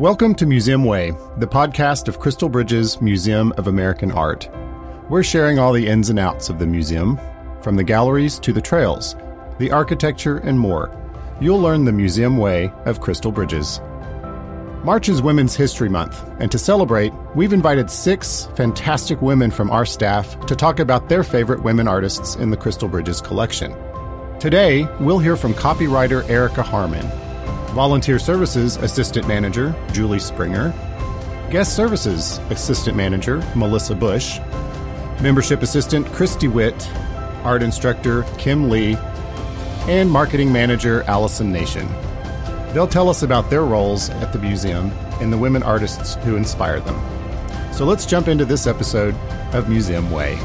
Welcome to Museum Way, the podcast of Crystal Bridges Museum of American Art. We're sharing all the ins and outs of the museum, from the galleries to the trails, the architecture, and more. You'll learn the museum way of Crystal Bridges. March is Women's History Month, and to celebrate, we've invited six fantastic women from our staff to talk about their favorite women artists in the Crystal Bridges collection. Today, we'll hear from copywriter Erica Harmon, Volunteer Services Assistant Manager Julie Springer, Guest Services Assistant Manager Melissa Bush, Membership Assistant Christy Witt, Art Instructor Kim Lee, and Marketing Manager Allison Nation. They'll tell us about their roles at the museum and the women artists who inspire them. So let's jump into this episode of Museum Way.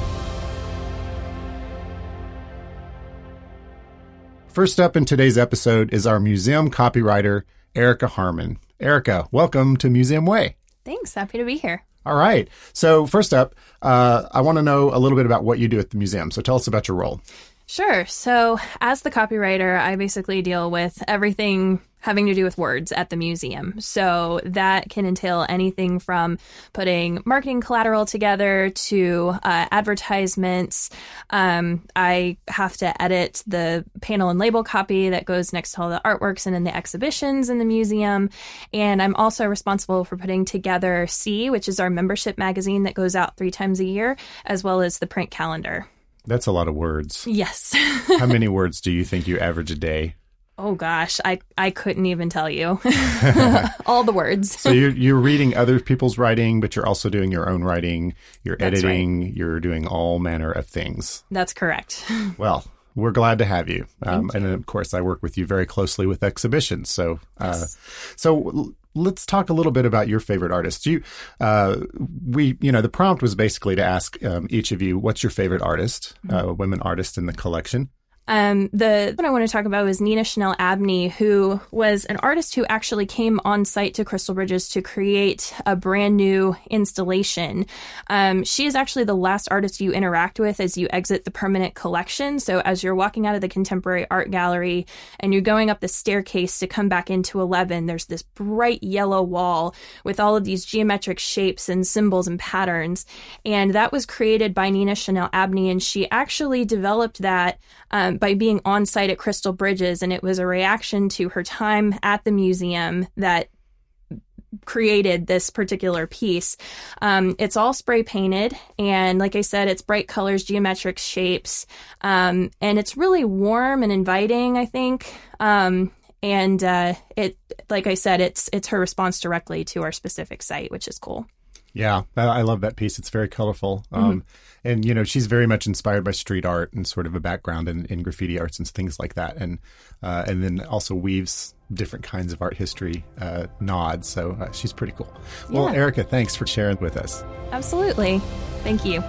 First up in today's episode is our museum copywriter, Erica Harmon. Erica, welcome to Museum Way. Thanks. Happy to be here. All right. So, first up, uh, I want to know a little bit about what you do at the museum. So, tell us about your role. Sure. So, as the copywriter, I basically deal with everything having to do with words at the museum. So that can entail anything from putting marketing collateral together to uh, advertisements. Um, I have to edit the panel and label copy that goes next to all the artworks and in the exhibitions in the museum. And I'm also responsible for putting together C, which is our membership magazine that goes out three times a year, as well as the print calendar. That's a lot of words. Yes. How many words do you think you average a day? Oh gosh, I I couldn't even tell you all the words. so you're you're reading other people's writing, but you're also doing your own writing. You're That's editing. Right. You're doing all manner of things. That's correct. Well, we're glad to have you. Um, and of course, I work with you very closely with exhibitions. So, uh, yes. so let's talk a little bit about your favorite artists. You, uh, we, you know, the prompt was basically to ask um, each of you, what's your favorite artist, mm-hmm. uh, women artist in the collection? Um, the what I want to talk about is Nina Chanel Abney, who was an artist who actually came on site to Crystal Bridges to create a brand new installation. Um, she is actually the last artist you interact with as you exit the permanent collection. So as you're walking out of the contemporary art gallery and you're going up the staircase to come back into 11, there's this bright yellow wall with all of these geometric shapes and symbols and patterns. And that was created by Nina Chanel Abney, and she actually developed that um, by being on site at Crystal Bridges. And it was a reaction to her time at the museum that created this particular piece. Um, it's all spray painted, and like I said, it's bright colors, geometric shapes, um, and it's really warm and inviting. I think, um, and uh, it, like I said, it's it's her response directly to our specific site, which is cool. Yeah, I love that piece. It's very colorful. Mm-hmm. Um, and, you know, she's very much inspired by street art and sort of a background in, in graffiti arts and things like that. And, uh, and then also weaves different kinds of art history uh, nods. So uh, she's pretty cool. Well, yeah. Erica, thanks for sharing with us. Absolutely. Thank you.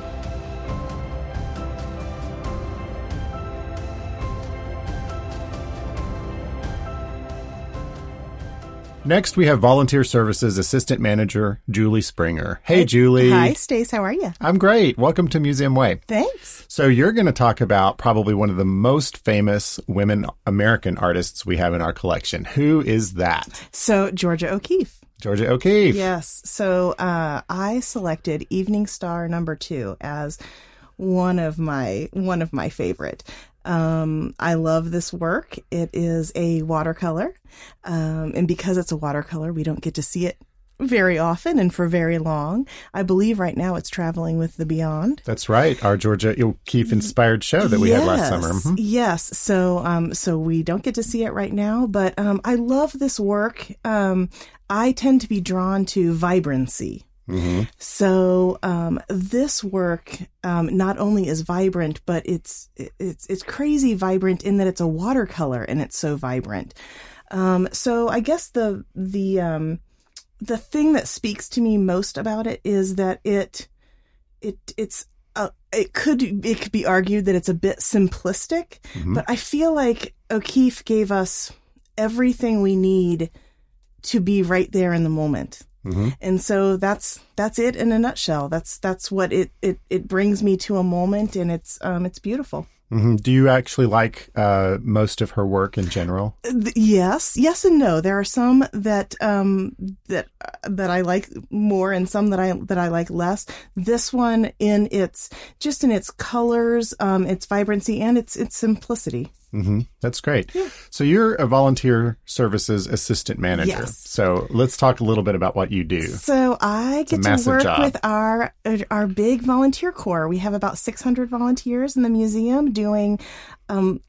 Next, we have Volunteer Services Assistant Manager Julie Springer. Hey, Julie. Hi, Stace. How are you? I'm great. Welcome to Museum Way. Thanks. So, you're going to talk about probably one of the most famous women American artists we have in our collection. Who is that? So, Georgia O'Keeffe. Georgia O'Keeffe. Yes. So, uh, I selected Evening Star number two as one of my one of my favorite. Um, I love this work. It is a watercolor. Um, and because it's a watercolor, we don't get to see it very often and for very long. I believe right now it's traveling with the Beyond. That's right, our Georgia O'Keeffe inspired show that we yes, had last summer. Mm-hmm. Yes, so um, so we don't get to see it right now, but um, I love this work. Um, I tend to be drawn to vibrancy. Mm-hmm. So um, this work um, not only is vibrant, but it's it's it's crazy vibrant in that it's a watercolor and it's so vibrant. Um, so I guess the the um, the thing that speaks to me most about it is that it it it's uh, it could it could be argued that it's a bit simplistic, mm-hmm. but I feel like O'Keeffe gave us everything we need to be right there in the moment. Mm-hmm. And so that's that's it in a nutshell. That's that's what it it it brings me to a moment, and it's um it's beautiful. Mm-hmm. Do you actually like uh, most of her work in general? Yes, yes, and no. There are some that um, that that I like more, and some that I that I like less. This one, in its just in its colors, um, its vibrancy, and its its simplicity. Mm-hmm. That's great. Yeah. So you're a volunteer services assistant manager. Yes. So let's talk a little bit about what you do. So I get to work job. with our our big volunteer corps. We have about 600 volunteers in the museum doing um,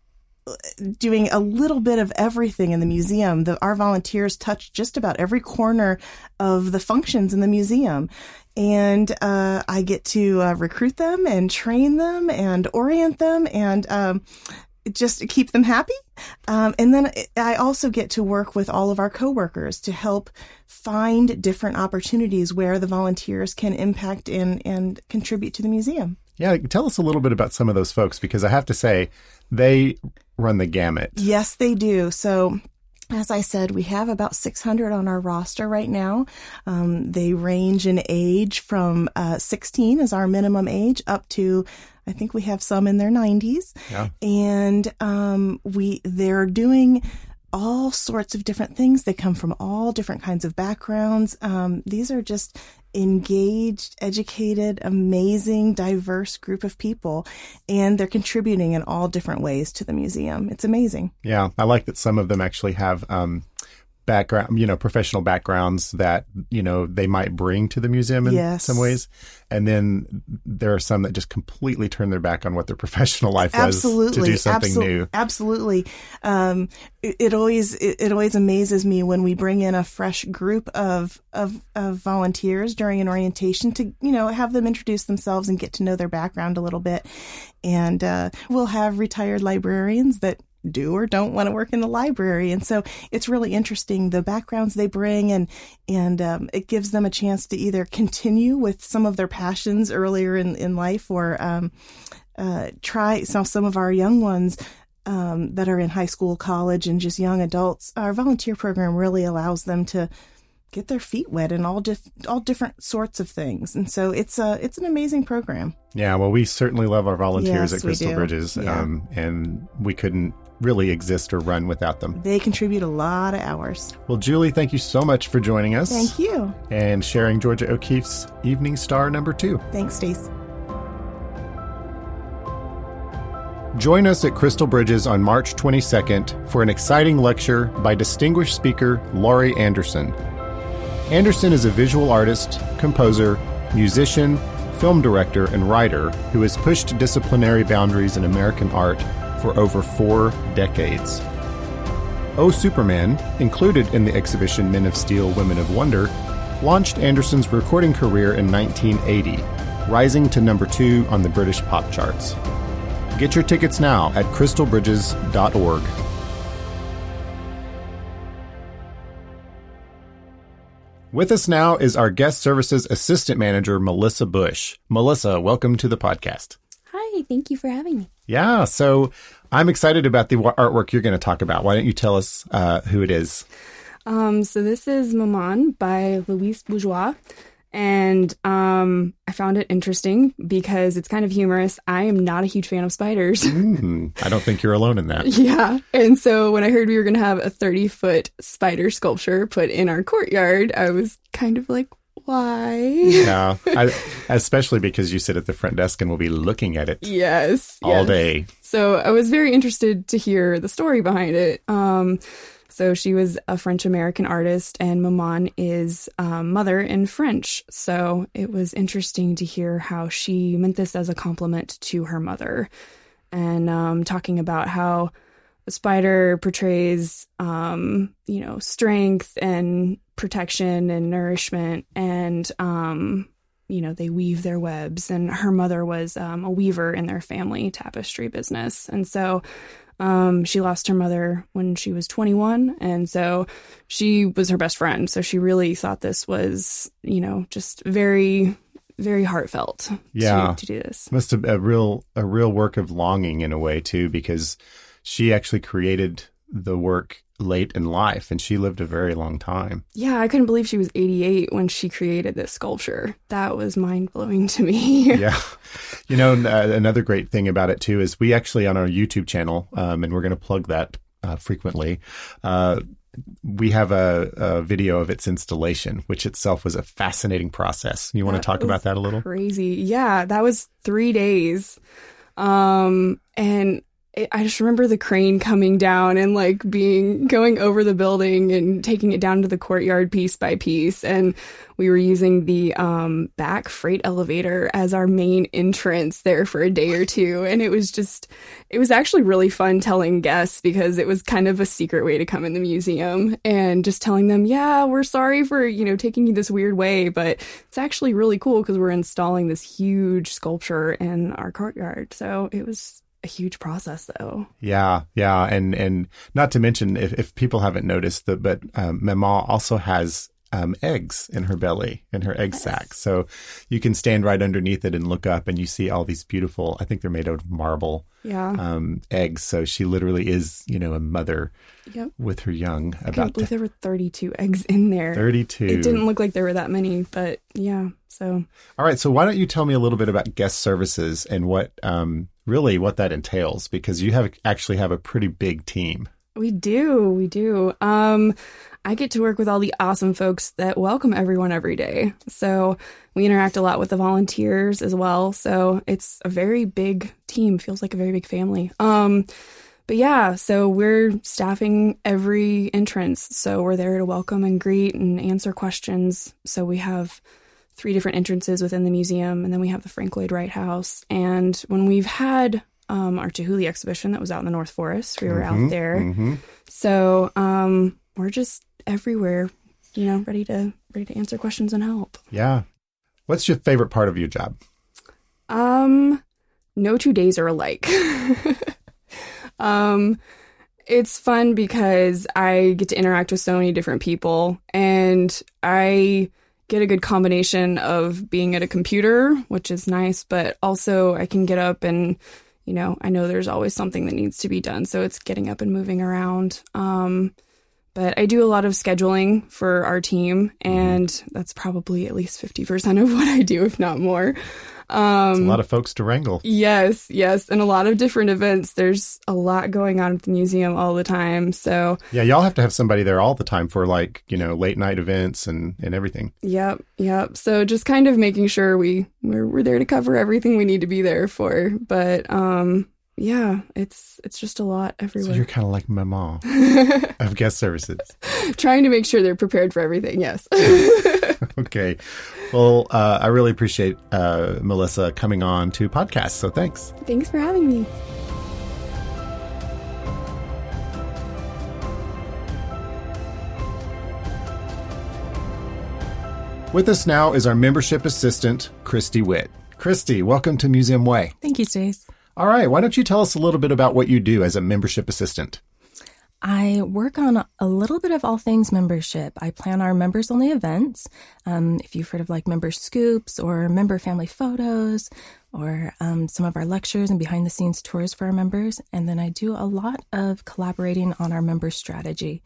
doing a little bit of everything in the museum. The, our volunteers touch just about every corner of the functions in the museum. And uh, I get to uh, recruit them and train them and orient them and um, just to keep them happy. Um, and then I also get to work with all of our coworkers to help find different opportunities where the volunteers can impact and, and contribute to the museum. Yeah, tell us a little bit about some of those folks because I have to say they run the gamut. Yes, they do. So as I said, we have about 600 on our roster right now. Um, they range in age from uh, 16 is our minimum age up to I think we have some in their 90s. Yeah. And um, we they're doing all sorts of different things. They come from all different kinds of backgrounds. Um, these are just engaged, educated, amazing, diverse group of people, and they're contributing in all different ways to the museum. It's amazing. Yeah, I like that some of them actually have um, background, you know, professional backgrounds that, you know, they might bring to the museum in yes. some ways. And then there are some that just completely turn their back on what their professional life was absolutely. to do something Absol- new. Absolutely. Um, it, it, always, it, it, always amazes me when we bring in a fresh group of, of, of volunteers during an orientation to, you know, have them introduce themselves and get to know their background a little bit. And, uh, we'll have retired librarians that do or don't want to work in the library. And so it's really interesting the backgrounds they bring and, and, um, it gives them a chance to either continue with some of their passions earlier in, in life or, um, uh, try some, some of our young ones, um, that are in high school, college, and just young adults. Our volunteer program really allows them to get their feet wet in all dif- all different sorts of things. And so it's a it's an amazing program. Yeah, well, we certainly love our volunteers yes, at Crystal Bridges, yeah. um, and we couldn't really exist or run without them. They contribute a lot of hours. Well, Julie, thank you so much for joining us. Thank you. And sharing Georgia O'Keeffe's Evening Star number two. Thanks, Stace. Join us at Crystal Bridges on March 22nd for an exciting lecture by distinguished speaker Laurie Anderson. Anderson is a visual artist, composer, musician, film director, and writer who has pushed disciplinary boundaries in American art for over four decades. Oh Superman, included in the exhibition Men of Steel, Women of Wonder, launched Anderson's recording career in 1980, rising to number two on the British pop charts. Get your tickets now at crystalbridges.org. With us now is our guest services assistant manager, Melissa Bush. Melissa, welcome to the podcast. Hi, thank you for having me. Yeah, so I'm excited about the artwork you're going to talk about. Why don't you tell us uh, who it is? Um, so this is Maman by Louise Bourgeois. And um, I found it interesting because it's kind of humorous. I am not a huge fan of spiders. Mm, I don't think you're alone in that. yeah. And so when I heard we were going to have a 30 foot spider sculpture put in our courtyard, I was kind of like, why? Yeah, I, especially because you sit at the front desk and we'll be looking at it. Yes, all yes. day. So I was very interested to hear the story behind it. Um, so she was a French American artist, and Maman is um, mother in French. So it was interesting to hear how she meant this as a compliment to her mother, and um, talking about how the spider portrays, um, you know, strength and protection and nourishment, and um, you know, they weave their webs. And her mother was um, a weaver in their family tapestry business, and so. Um, she lost her mother when she was 21, and so she was her best friend. So she really thought this was, you know, just very, very heartfelt. Yeah, to, to do this must have a real a real work of longing in a way too, because she actually created the work late in life, and she lived a very long time. Yeah, I couldn't believe she was 88 when she created this sculpture. That was mind blowing to me. yeah. You know, uh, another great thing about it too is we actually on our YouTube channel, um, and we're going to plug that uh, frequently. Uh, we have a, a, video of its installation, which itself was a fascinating process. You want that to talk about that a little? Crazy. Yeah, that was three days. Um, and I just remember the crane coming down and like being going over the building and taking it down to the courtyard piece by piece. And we were using the um, back freight elevator as our main entrance there for a day or two. And it was just, it was actually really fun telling guests because it was kind of a secret way to come in the museum and just telling them, yeah, we're sorry for, you know, taking you this weird way, but it's actually really cool because we're installing this huge sculpture in our courtyard. So it was, a huge process though. Yeah, yeah, and and not to mention if, if people haven't noticed that, but um, Maman also has um, eggs in her belly in her egg yes. sac, so you can stand right underneath it and look up, and you see all these beautiful. I think they're made out of marble. Yeah. Um, eggs. So she literally is, you know, a mother. Yep. With her young. I can't believe there were 32 eggs in there. 32. It didn't look like there were that many, but yeah. So. All right. So why don't you tell me a little bit about guest services and what um, really what that entails because you have actually have a pretty big team. We do, we do. Um, I get to work with all the awesome folks that welcome everyone every day. So we interact a lot with the volunteers as well. So it's a very big team, feels like a very big family. Um, but yeah, so we're staffing every entrance. So we're there to welcome and greet and answer questions. So we have three different entrances within the museum, and then we have the Frank Lloyd Wright House. And when we've had um, our Chihuly exhibition that was out in the North Forest, we were mm-hmm, out there. Mm-hmm. So um, we're just everywhere, you know, ready to ready to answer questions and help. Yeah. What's your favorite part of your job? Um, no two days are alike. um, it's fun because I get to interact with so many different people and I get a good combination of being at a computer, which is nice, but also I can get up and, you know, I know there's always something that needs to be done. So it's getting up and moving around. Um, but I do a lot of scheduling for our team, and that's probably at least 50% of what I do, if not more. Um, a lot of folks to wrangle. Yes, yes, and a lot of different events. There's a lot going on at the museum all the time. So yeah, y'all have to have somebody there all the time for like you know late night events and and everything. Yep, yep. So just kind of making sure we we're, we're there to cover everything we need to be there for. But um, yeah, it's it's just a lot everywhere. So you're kind of like my mom of guest services, trying to make sure they're prepared for everything. Yes. okay. Well, uh, I really appreciate uh, Melissa coming on to podcast. So thanks. Thanks for having me. With us now is our membership assistant, Christy Witt. Christy, welcome to Museum Way. Thank you, Stace. All right. Why don't you tell us a little bit about what you do as a membership assistant? I work on a little bit of all things membership. I plan our members only events. Um, if you've heard of like member scoops or member family photos or um, some of our lectures and behind the scenes tours for our members. And then I do a lot of collaborating on our member strategy.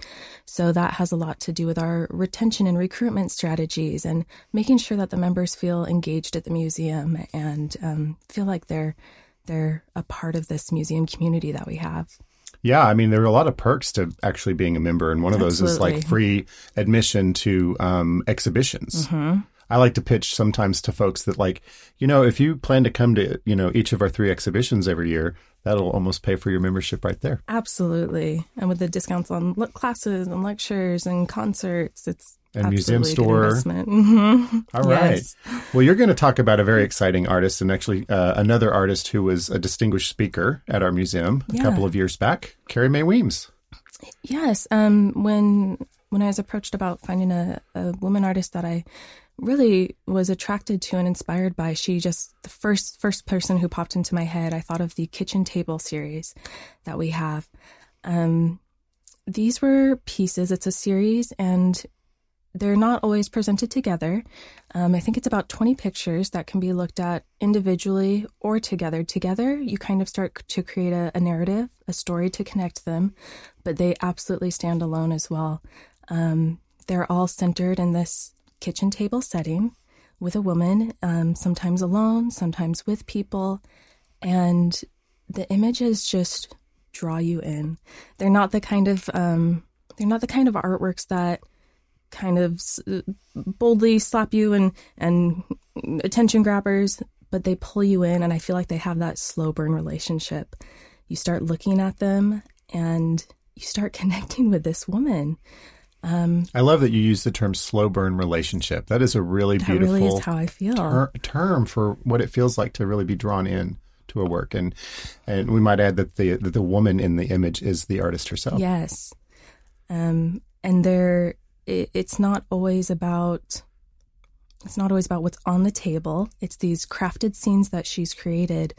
So that has a lot to do with our retention and recruitment strategies and making sure that the members feel engaged at the museum and um, feel like they're they're a part of this museum community that we have. Yeah, I mean, there are a lot of perks to actually being a member, and one of those is like free admission to um, exhibitions. Mm-hmm. I like to pitch sometimes to folks that, like, you know, if you plan to come to, you know, each of our three exhibitions every year, that'll almost pay for your membership right there. Absolutely. And with the discounts on classes and lectures and concerts, it's and museum store. Mm-hmm. All right. Yes. Well, you're going to talk about a very exciting artist and actually uh, another artist who was a distinguished speaker at our museum a couple of years back, Carrie Mae Weems. Yes. Um, when when I was approached about finding a, a woman artist that I really was attracted to and inspired by, she just the first first person who popped into my head. I thought of the kitchen table series that we have. Um, these were pieces. It's a series, and they're not always presented together. Um, I think it's about 20 pictures that can be looked at individually or together. Together, you kind of start to create a, a narrative, a story to connect them, but they absolutely stand alone as well. Um, they're all centered in this kitchen table setting with a woman, um, sometimes alone, sometimes with people. And the images just draw you in. They're not the kind of um, they're not the kind of artworks that kind of boldly slap you and and attention grabbers, but they pull you in, and I feel like they have that slow burn relationship. You start looking at them, and you start connecting with this woman. Um, I love that you use the term slow burn relationship. That is a really beautiful really is how I feel. Ter- term for what it feels like to really be drawn in to a work. And and we might add that the that the woman in the image is the artist herself. Yes. Um, and there it, it's not always about it's not always about what's on the table. It's these crafted scenes that she's created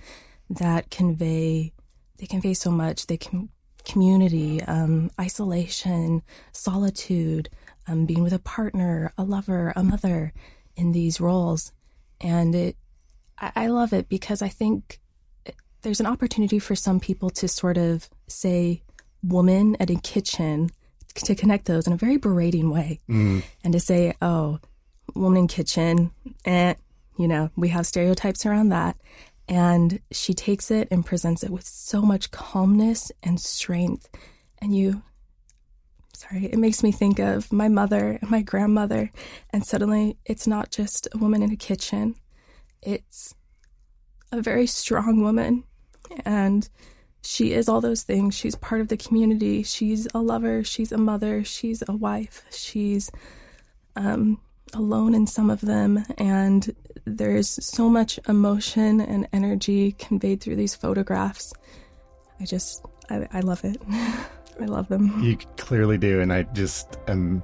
that convey they convey so much. They can community, um, isolation, solitude, um, being with a partner, a lover, a mother in these roles. And it, I, I love it because I think there's an opportunity for some people to sort of say woman at a kitchen to connect those in a very berating way mm. and to say, oh, woman in kitchen, eh, you know, we have stereotypes around that. And she takes it and presents it with so much calmness and strength. And you, sorry, it makes me think of my mother and my grandmother. And suddenly it's not just a woman in a kitchen, it's a very strong woman. And she is all those things. She's part of the community. She's a lover. She's a mother. She's a wife. She's um, alone in some of them. And there's so much emotion and energy conveyed through these photographs. I just, I, I love it. I love them. You clearly do. And I just am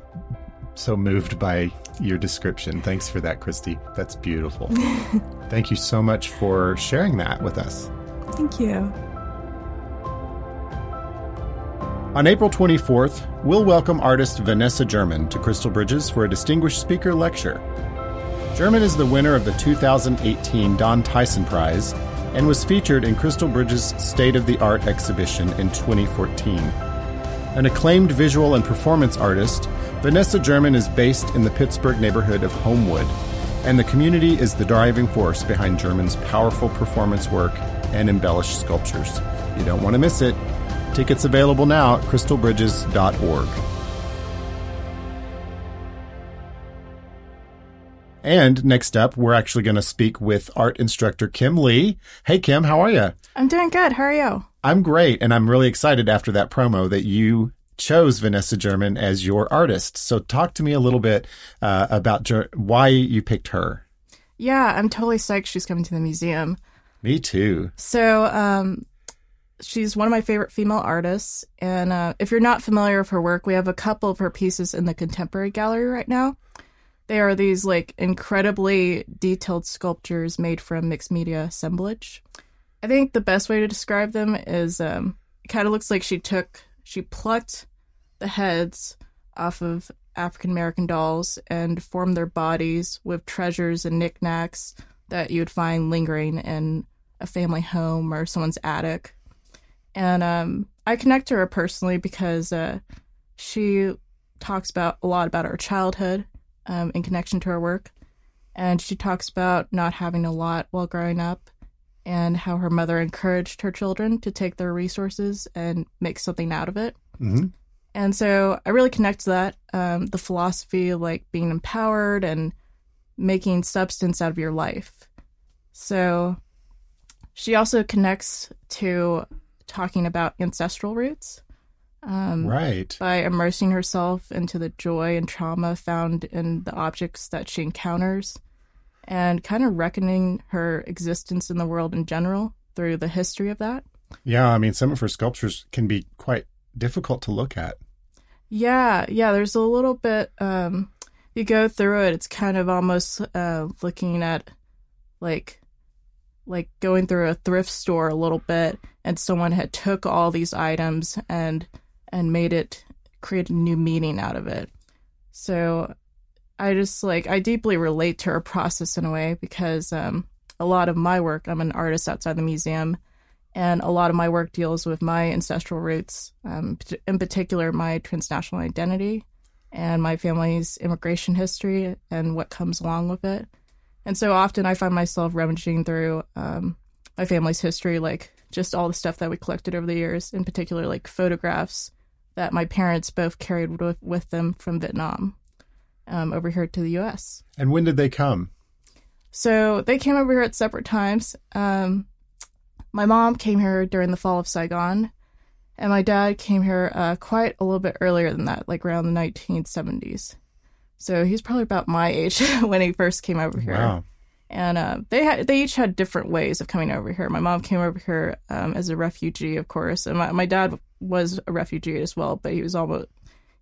so moved by your description. Thanks for that, Christy. That's beautiful. Thank you so much for sharing that with us. Thank you. On April 24th, we'll welcome artist Vanessa German to Crystal Bridges for a distinguished speaker lecture. German is the winner of the 2018 Don Tyson Prize and was featured in Crystal Bridges' State of the Art exhibition in 2014. An acclaimed visual and performance artist, Vanessa German is based in the Pittsburgh neighborhood of Homewood, and the community is the driving force behind German's powerful performance work and embellished sculptures. You don't want to miss it. Tickets available now at crystalbridges.org. And next up, we're actually going to speak with art instructor Kim Lee. Hey, Kim, how are you? I'm doing good. How are you? I'm great. And I'm really excited after that promo that you chose Vanessa German as your artist. So, talk to me a little bit uh, about ger- why you picked her. Yeah, I'm totally psyched she's coming to the museum. Me too. So, um, she's one of my favorite female artists. And uh, if you're not familiar with her work, we have a couple of her pieces in the Contemporary Gallery right now. They are these like incredibly detailed sculptures made from mixed media assemblage. I think the best way to describe them is um, it kind of looks like she took, she plucked the heads off of African American dolls and formed their bodies with treasures and knickknacks that you would find lingering in a family home or someone's attic. And um, I connect to her personally because uh, she talks about a lot about her childhood um, in connection to her work. And she talks about not having a lot while growing up and how her mother encouraged her children to take their resources and make something out of it. Mm-hmm. And so I really connect to that um, the philosophy of like being empowered and making substance out of your life. So she also connects to talking about ancestral roots. Um, right. By immersing herself into the joy and trauma found in the objects that she encounters and kind of reckoning her existence in the world in general through the history of that. Yeah, I mean, some of her sculptures can be quite difficult to look at. Yeah, yeah, there's a little bit, um, you go through it, it's kind of almost uh, looking at like like going through a thrift store a little bit and someone had took all these items and and made it create a new meaning out of it so I just like I deeply relate to her process in a way because um, a lot of my work, I'm an artist outside the museum, and a lot of my work deals with my ancestral roots, um, in particular my transnational identity and my family's immigration history and what comes along with it. And so often I find myself rummaging through um, my family's history, like just all the stuff that we collected over the years, in particular, like photographs that my parents both carried with, with them from Vietnam um, over here to the US. And when did they come? So they came over here at separate times. Um, my mom came here during the fall of Saigon, and my dad came here uh, quite a little bit earlier than that, like around the 1970s. So he's probably about my age when he first came over here. Wow. And uh, they had they each had different ways of coming over here. My mom came over here um, as a refugee, of course, and my, my dad was a refugee as well, but he was almost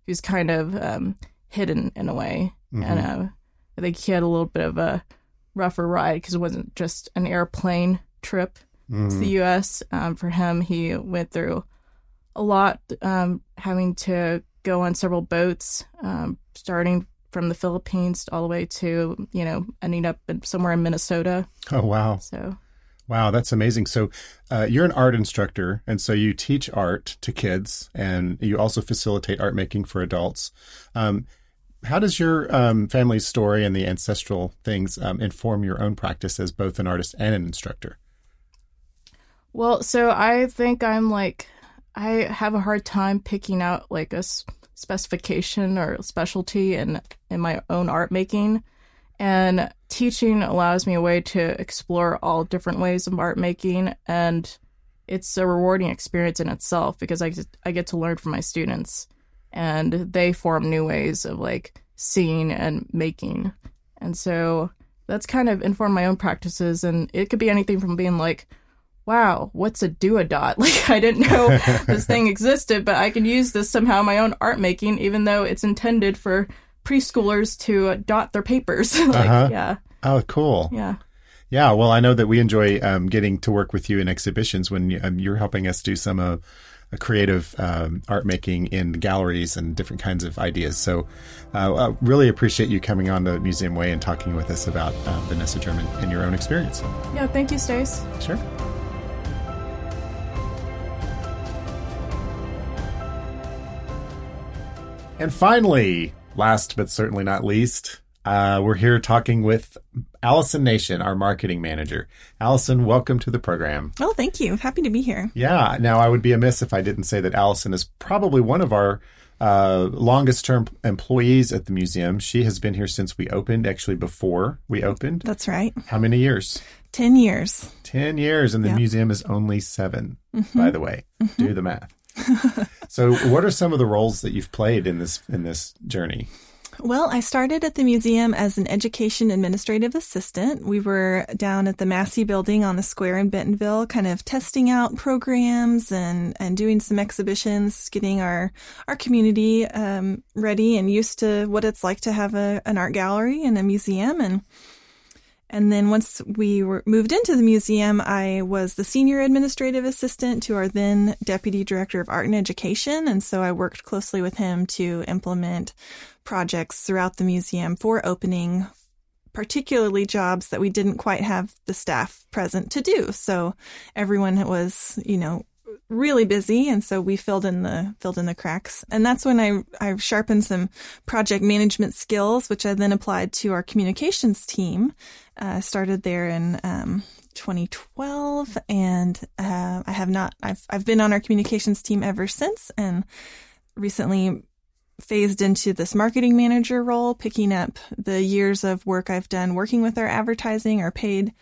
he was kind of um, hidden in a way, Mm-hmm. and uh, I think he had a little bit of a rougher ride because it wasn't just an airplane trip Mm-hmm. to the U.S. Um, for him, he went through a lot, um, having to go on several boats, um, starting from the Philippines all the way to you know ending up somewhere in Minnesota. Oh, wow. So Wow, that's amazing. So, uh, you're an art instructor, and so you teach art to kids, and you also facilitate art making for adults. Um, how does your um, family's story and the ancestral things um, inform your own practice as both an artist and an instructor? Well, so I think I'm like, I have a hard time picking out like a s- specification or specialty in in my own art making, and teaching allows me a way to explore all different ways of art making, and it's a rewarding experience in itself because I I get to learn from my students, and they form new ways of like seeing and making, and so that's kind of informed my own practices, and it could be anything from being like wow, what's a Do-A-Dot? Like, I didn't know this thing existed, but I can use this somehow in my own art making, even though it's intended for preschoolers to dot their papers. like, Uh-huh. yeah, Oh, cool. yeah. Yeah, well, I know that we enjoy um, getting to work with you in exhibitions when um, you're helping us do some uh, uh, creative um, art making in galleries and different kinds of ideas. So, uh, I really appreciate you coming on to Museum Way and talking with us about uh, Vanessa German and your own experience. Yeah, thank you, Stace. Sure. And finally, last but certainly not least, uh, we're here talking with Allison Nation, our marketing manager. Allison, welcome to the program. Oh, thank you. Happy to be here. Yeah. Now, I would be amiss if I didn't say that Allison is probably one of our uh, longest term employees at the museum. She has been here since we opened, actually, before we opened. That's right. How many years? 10 years. 10 years, and the Yeah. museum is only 7 by the way. Do the math. so, what are some of the roles that you've played in this in this journey? Well, I started at the museum as an education administrative assistant. We were down at the Massey building on the square in Bentonville, kind of testing out programs and, and doing some exhibitions, getting our, our community um, ready and used to what it's like to have a, an art gallery and a museum. And and then once we were moved into the museum, I was the senior administrative assistant to our then deputy director of art and education. And so I worked closely with him to implement projects throughout the museum for opening, particularly jobs that we didn't quite have the staff present to do. So everyone was, you know, really busy and so we filled in the filled in the cracks. And that's when i i sharpened some project management skills which i then applied to our communications team. Uh, started there in um, 2012 and uh, i have not i've i've been on our communications team ever since and recently phased into this marketing manager role picking up the years of work i've done working with our advertising our paid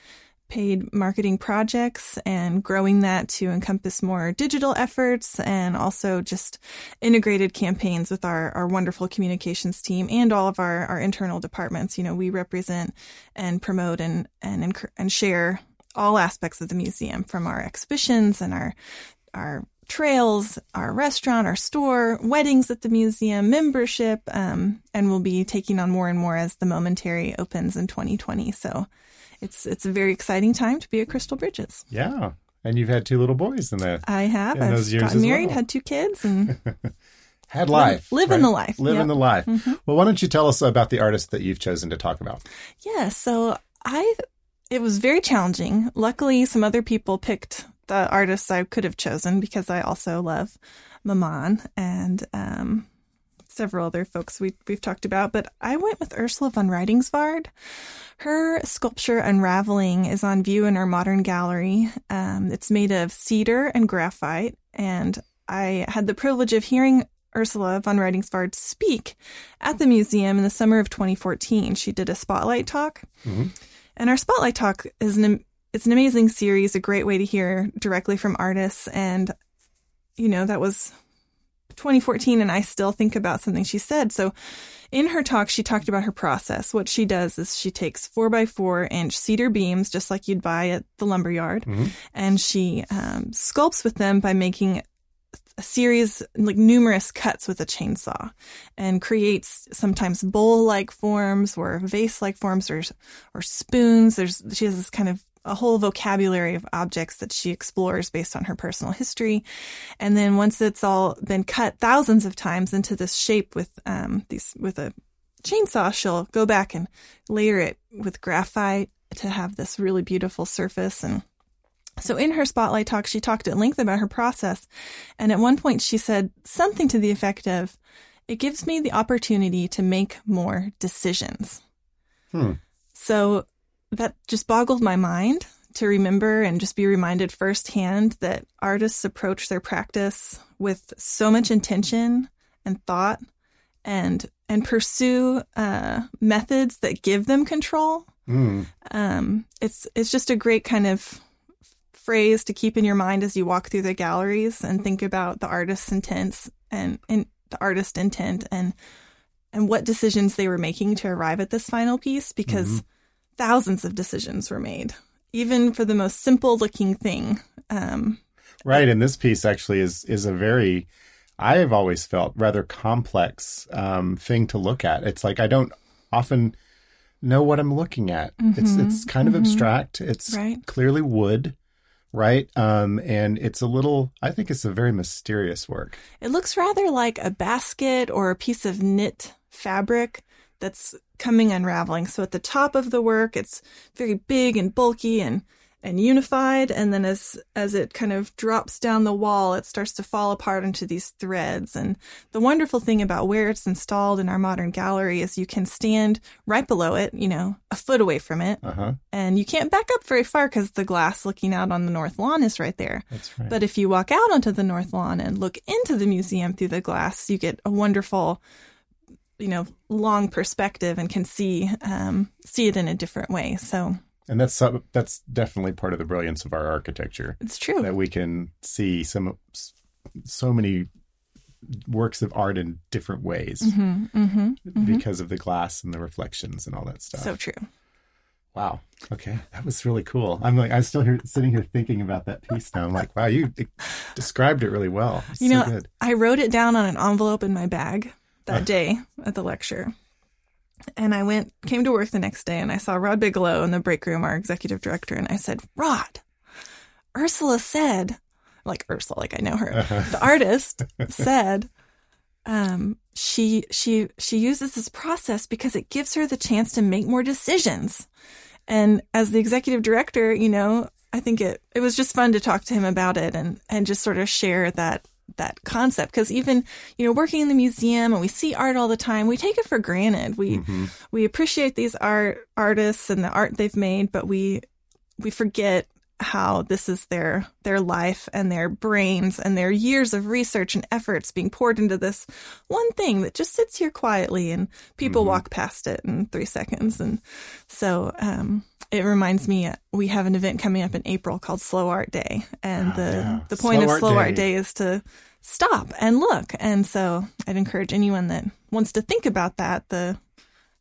paid marketing projects and growing that to encompass more digital efforts and also just integrated campaigns with our, our wonderful communications team and all of our, our internal departments. You know, we represent and promote and, and, and share all aspects of the museum from our exhibitions and our, our trails, our restaurant, our store, weddings at the museum, membership, um, and we'll be taking on more and more as the momentary opens in 2020. So it's it's a very exciting time to be at Crystal Bridges. Yeah, and you've had two little boys in that. I have. In I've those years as married, well. had two kids, and Had life. live in the life, Live yep. in the life. Well, why don't you tell us about the artist that you've chosen to talk about? Yeah, so I it was very challenging. Luckily, some other people picked the artists I could have chosen because I also love Maman and um, several other folks we, we've talked about. But I went with Ursula von Rydingsvard. Her sculpture Unraveling is on view in our modern gallery. Um, it's made of cedar and graphite, and I had the privilege of hearing Ursula von Rydingsvard speak at the museum in the summer of 2014. She did a spotlight talk. And our spotlight talk is an it's an amazing series, a great way to hear directly from artists and you know, that was 2014 and I still think about something she said. So in her talk, she talked about her process. What she does is she takes four by four inch cedar beams, just like you'd buy at the lumberyard, and she um, sculpts with them by making a series, like numerous cuts with a chainsaw and creates sometimes bowl like forms or vase like forms or, or spoons. There's, she has this kind of a whole vocabulary of objects that she explores based on her personal history. And then once it's all been cut thousands of times into this shape with, um, these, with a chainsaw, she'll go back and layer it with graphite to have this really beautiful surface and so in her spotlight talk, she talked at length about her process. And at one point she said something to the effect of, it gives me the opportunity to make more decisions. Hmm. So that just boggled my mind to remember and just be reminded firsthand that artists approach their practice with so much intention and thought and and pursue uh, methods that give them control. Mm. Um, it's it's just a great kind of phrase to keep in your mind as you walk through the galleries and think about the artist's intents and, and the artist intent and and what decisions they were making to arrive at this final piece because thousands of decisions were made even for the most simple looking thing um, Right, and this piece actually is is a very I have always felt rather complex um, thing to look at. It's like I don't often know what I'm looking at. It's it's kind of abstract. It's Right. clearly wood, right? Um, and it's a little. I think it's a very mysterious work. It looks rather like a basket or a piece of knit fabric that's coming unraveling. So at the top of the work, it's very big and bulky and and unified, and then as as it kind of drops down the wall, it starts to fall apart into these threads. And the wonderful thing about where it's installed in our modern gallery is you can stand right below it, you know, a foot away from it, Uh huh. and you can't back up very far because the glass looking out on the north lawn is right there. That's right. But if you walk out onto the north lawn and look into the museum through the glass, you get a wonderful, you know, long perspective and can see um, see it in a different way. So and that's that's definitely part of the brilliance of our architecture it's true. that we can see some so many works of art in different ways hmm because of the glass and the reflections and all that stuff. So true. Wow. Okay, that was really cool. I'm like, I'm still here, sitting here thinking about that piece now. I'm like, wow, you de- described it really well. It's You so know, good. I wrote it down on an envelope in my bag that day at the lecture. And I went, came to work the next day and I saw Rod Bigelow in the break room, our executive director. And I said, Rod, Ursula said, like Ursula, like I know her, the artist said, um, she, she, she uses this process because it gives her the chance to make more decisions. And as the executive director, you know, I think it, it was just fun to talk to him about it and, and just sort of share that, that concept. Cause even, you know, working in the museum and we see art all the time, we take it for granted. We, we appreciate these art artists and the art they've made, but we, we forget how this is their their life and their brains and their years of research and efforts being poured into this one thing that just sits here quietly and people walk past it in three seconds and so um, it reminds me we have an event coming up in April called Slow Art Day and the yeah. the point Slow of Art Slow Day. Art Day is to stop and look and so I'd encourage anyone that wants to think about that the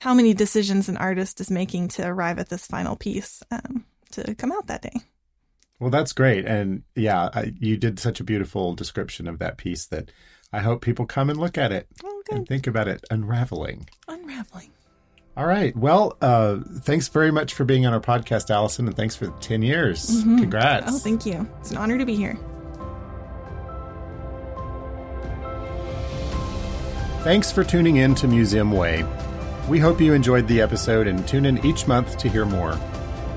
how many decisions an artist is making to arrive at this final piece um, to come out that day. Well, that's great. And yeah, I, you did such a beautiful description of that piece that I hope people come and look at it Oh, and think about it unraveling. Unraveling. All right. Well, uh, thanks very much for being on our podcast, Allison, and thanks for 10 years. Congrats. Oh, thank you. It's an honor to be here. Thanks for tuning in to Museum Way. We hope you enjoyed the episode and tune in each month to hear more.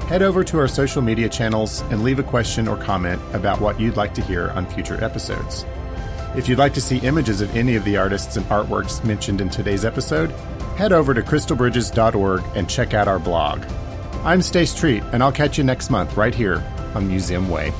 Head over to our social media channels and leave a question or comment about what you'd like to hear on future episodes. If you'd like to see images of any of the artists and artworks mentioned in today's episode, head over to crystalbridges.org and check out our blog. I'm Stace Treat, and I'll catch you next month right here on Museum Way.